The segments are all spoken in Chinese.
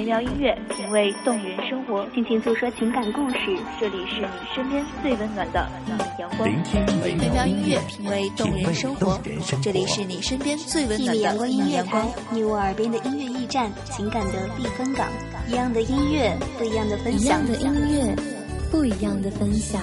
美妙音乐，品味动人生活，尽情诉说情感故事。这里是你身边最温暖的阳光。聆听美妙音乐，品味动人生活。这里是你身边最温暖的阳光，你我耳边的音乐驿站，情感的避风港。一样的音乐，不一样的分享。一样的音乐，不一样的分享。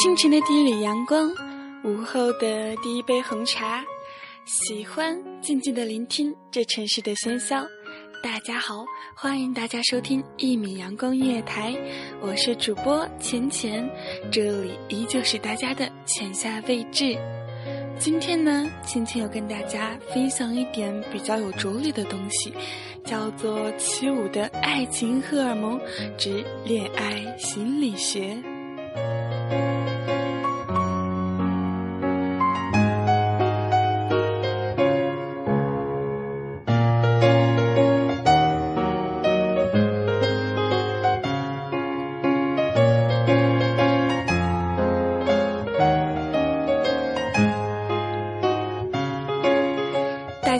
清晨的第一缕阳光，午后的第一杯红茶，喜欢静静的聆听这城市的喧嚣。大家好，欢迎大家收听一米阳光音乐台，我是主播浅浅，这里依旧是大家的浅夏位置。今天呢，浅浅要跟大家分享一点比较有哲理的东西，叫做起舞的爱情荷尔蒙之恋爱心理学。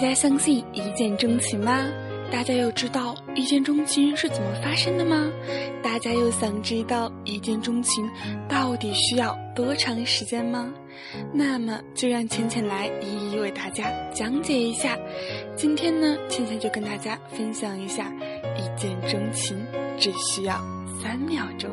大家相信一见钟情吗？大家又知道一见钟情是怎么发生的吗？大家又想知道一见钟情到底需要多长时间吗？那么就让浅浅来一一为大家讲解一下。今天呢，浅浅就跟大家分享一下一见钟情只需要三秒钟。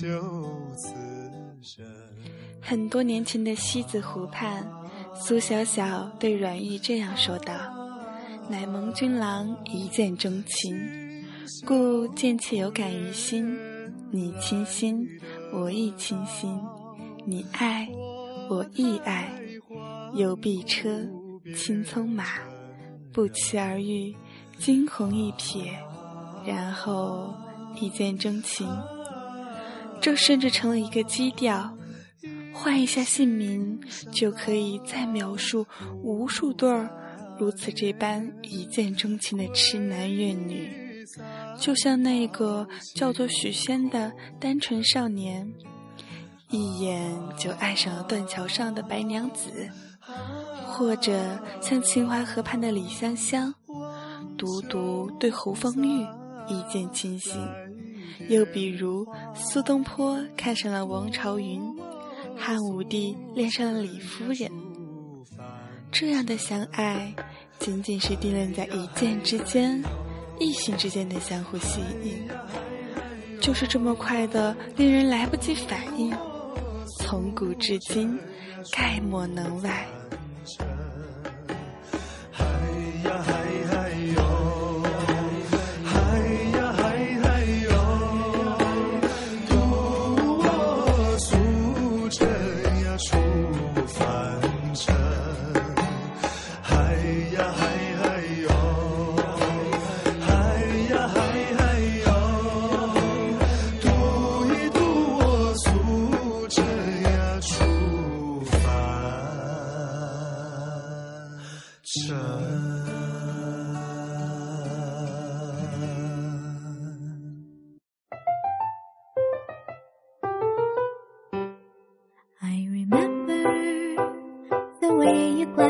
就此生很多年前的西子湖畔，苏小小对阮玉这样说道：“乃蒙君郎一见钟情，故见妾有感于心。你倾心，我亦倾心；你爱，我亦爱。”有碧车，青葱马，不期而遇，惊鸿一瞥，然后一见钟情。这甚至成了一个基调。换一下姓名，就可以再描述无数对儿如此这般一见钟情的痴男怨女。就像那个叫做许仙的单纯少年，一眼就爱上了断桥上的白娘子。或者像秦淮河畔的李香香，独独对侯方域一见倾心；又比如苏东坡看上了王朝云，汉武帝恋上了李夫人。这样的相爱，仅仅是定论在一见之间，异性之间的相互吸引，就是这么快的，令人来不及反应。从古至今，概莫能外。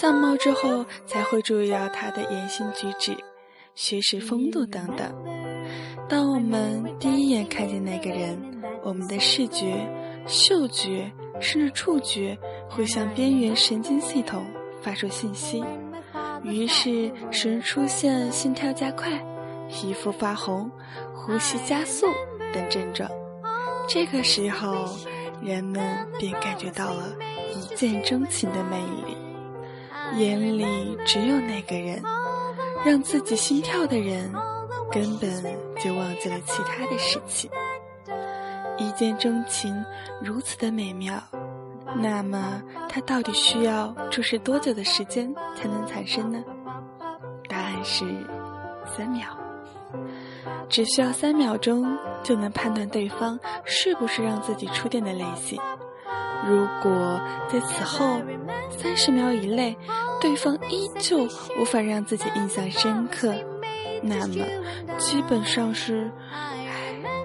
相貌之后才会注意到他的言行举止、学识风度等等。当我们第一眼看见那个人，我们的视觉、嗅觉甚至触觉会向边缘神经系统发出信息。于是使人出现心跳加快、皮肤发红、呼吸加速等症状。这个时候，人们便感觉到了一见钟情的魅力，眼里只有那个人，让自己心跳的人，根本就忘记了其他的事情。一见钟情如此的美妙。那么，它到底需要注视多久的时间才能产生呢？答案是三秒，只需要三秒钟就能判断对方是不是让自己触电的类型。如果在此后三十秒以内，对方依旧无法让自己印象深刻，那么基本上是，唉，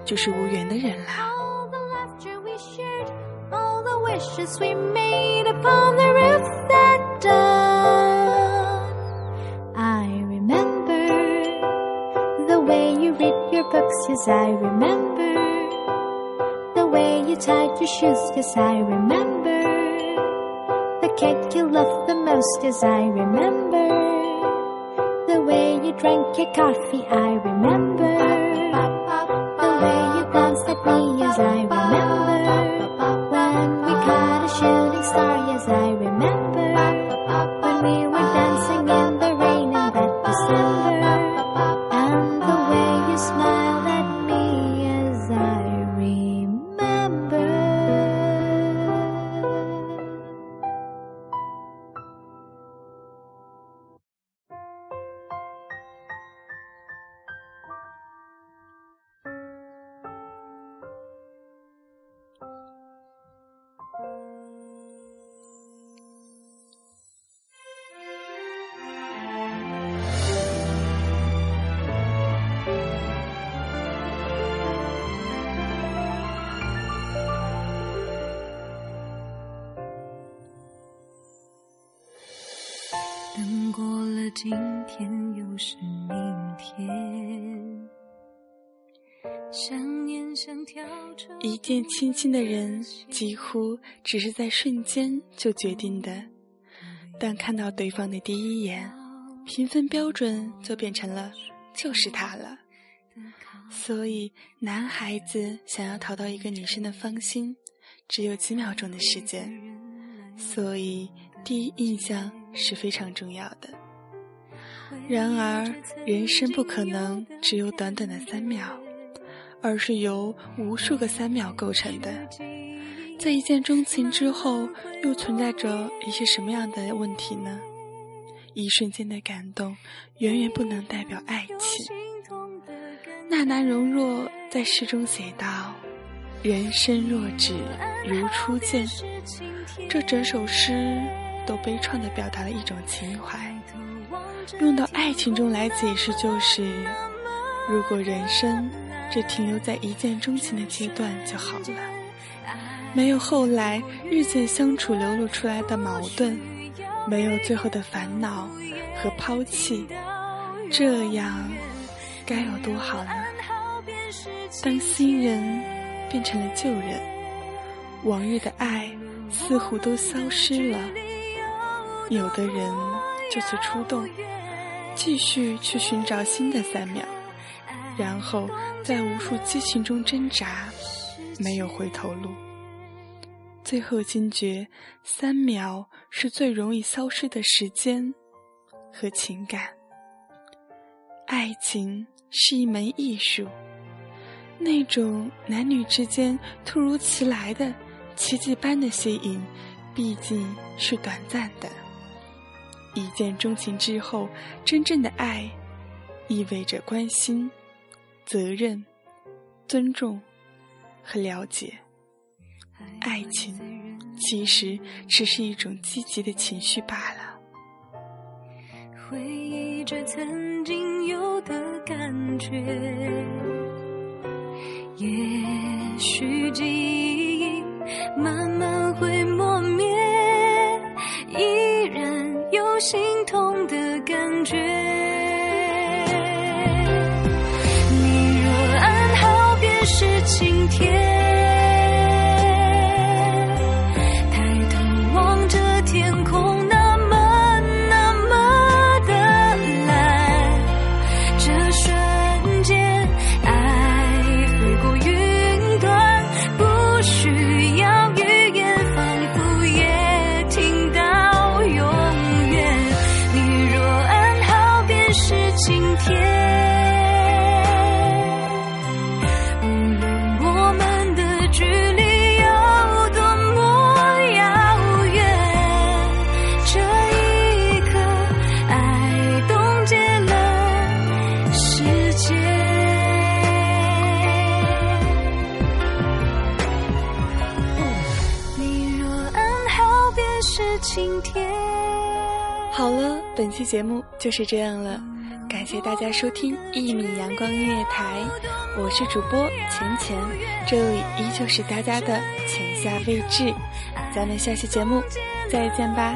就是无缘的人啦。wishes we made upon the roof that dawn. I remember the way you read your books, yes, I remember you tied your shoes, yes, I remember. The cake you loved the most, yes, I remember. The way you drank your coffee, I remember 今天，又是明天。想念像跳着一见倾心的人，几乎只是在瞬间就决定的。但看到对方的第一眼，评分标准就变成了就是他了。所以，男孩子想要讨到一个女生的芳心，只有几秒钟的时间。所以，第一印象是非常重要的。然而，人生不可能只有短短的三秒，而是由无数个三秒构成的。在一见钟情之后，又存在着一些什么样的问题呢？一瞬间的感动，远远不能代表爱情。纳兰容若在诗中写道：“人生若只如初见。”这整首诗都悲怆地表达了一种情怀。用到爱情中来解释，就是如果人生只停留在一见钟情的阶段就好了，没有后来日渐相处流露出来的矛盾，没有最后的烦恼和抛弃，这样该有多好呢？当新人变成了旧人，往日的爱似乎都消失了，有的人就此出动，继续去寻找新的三秒，然后在无数激情中挣扎，没有回头路。最后惊觉，三秒是最容易消失的时间和情感。爱情是一门艺术。那种男女之间突如其来的奇迹般的吸引，毕竟是短暂的。一见钟情之后，真正的爱，意味着关心、责任、尊重和了解。爱情其实只是一种积极的情绪罢了。回忆忆着曾经有的感觉。也许记忆慢慢有心痛的感觉。你若安好，便是晴天。今天好了，本期节目就是这样了，感谢大家收听一米阳光音乐台，我是主播钱钱，这里依旧是大家的浅夏未至，咱们下期节目再见吧。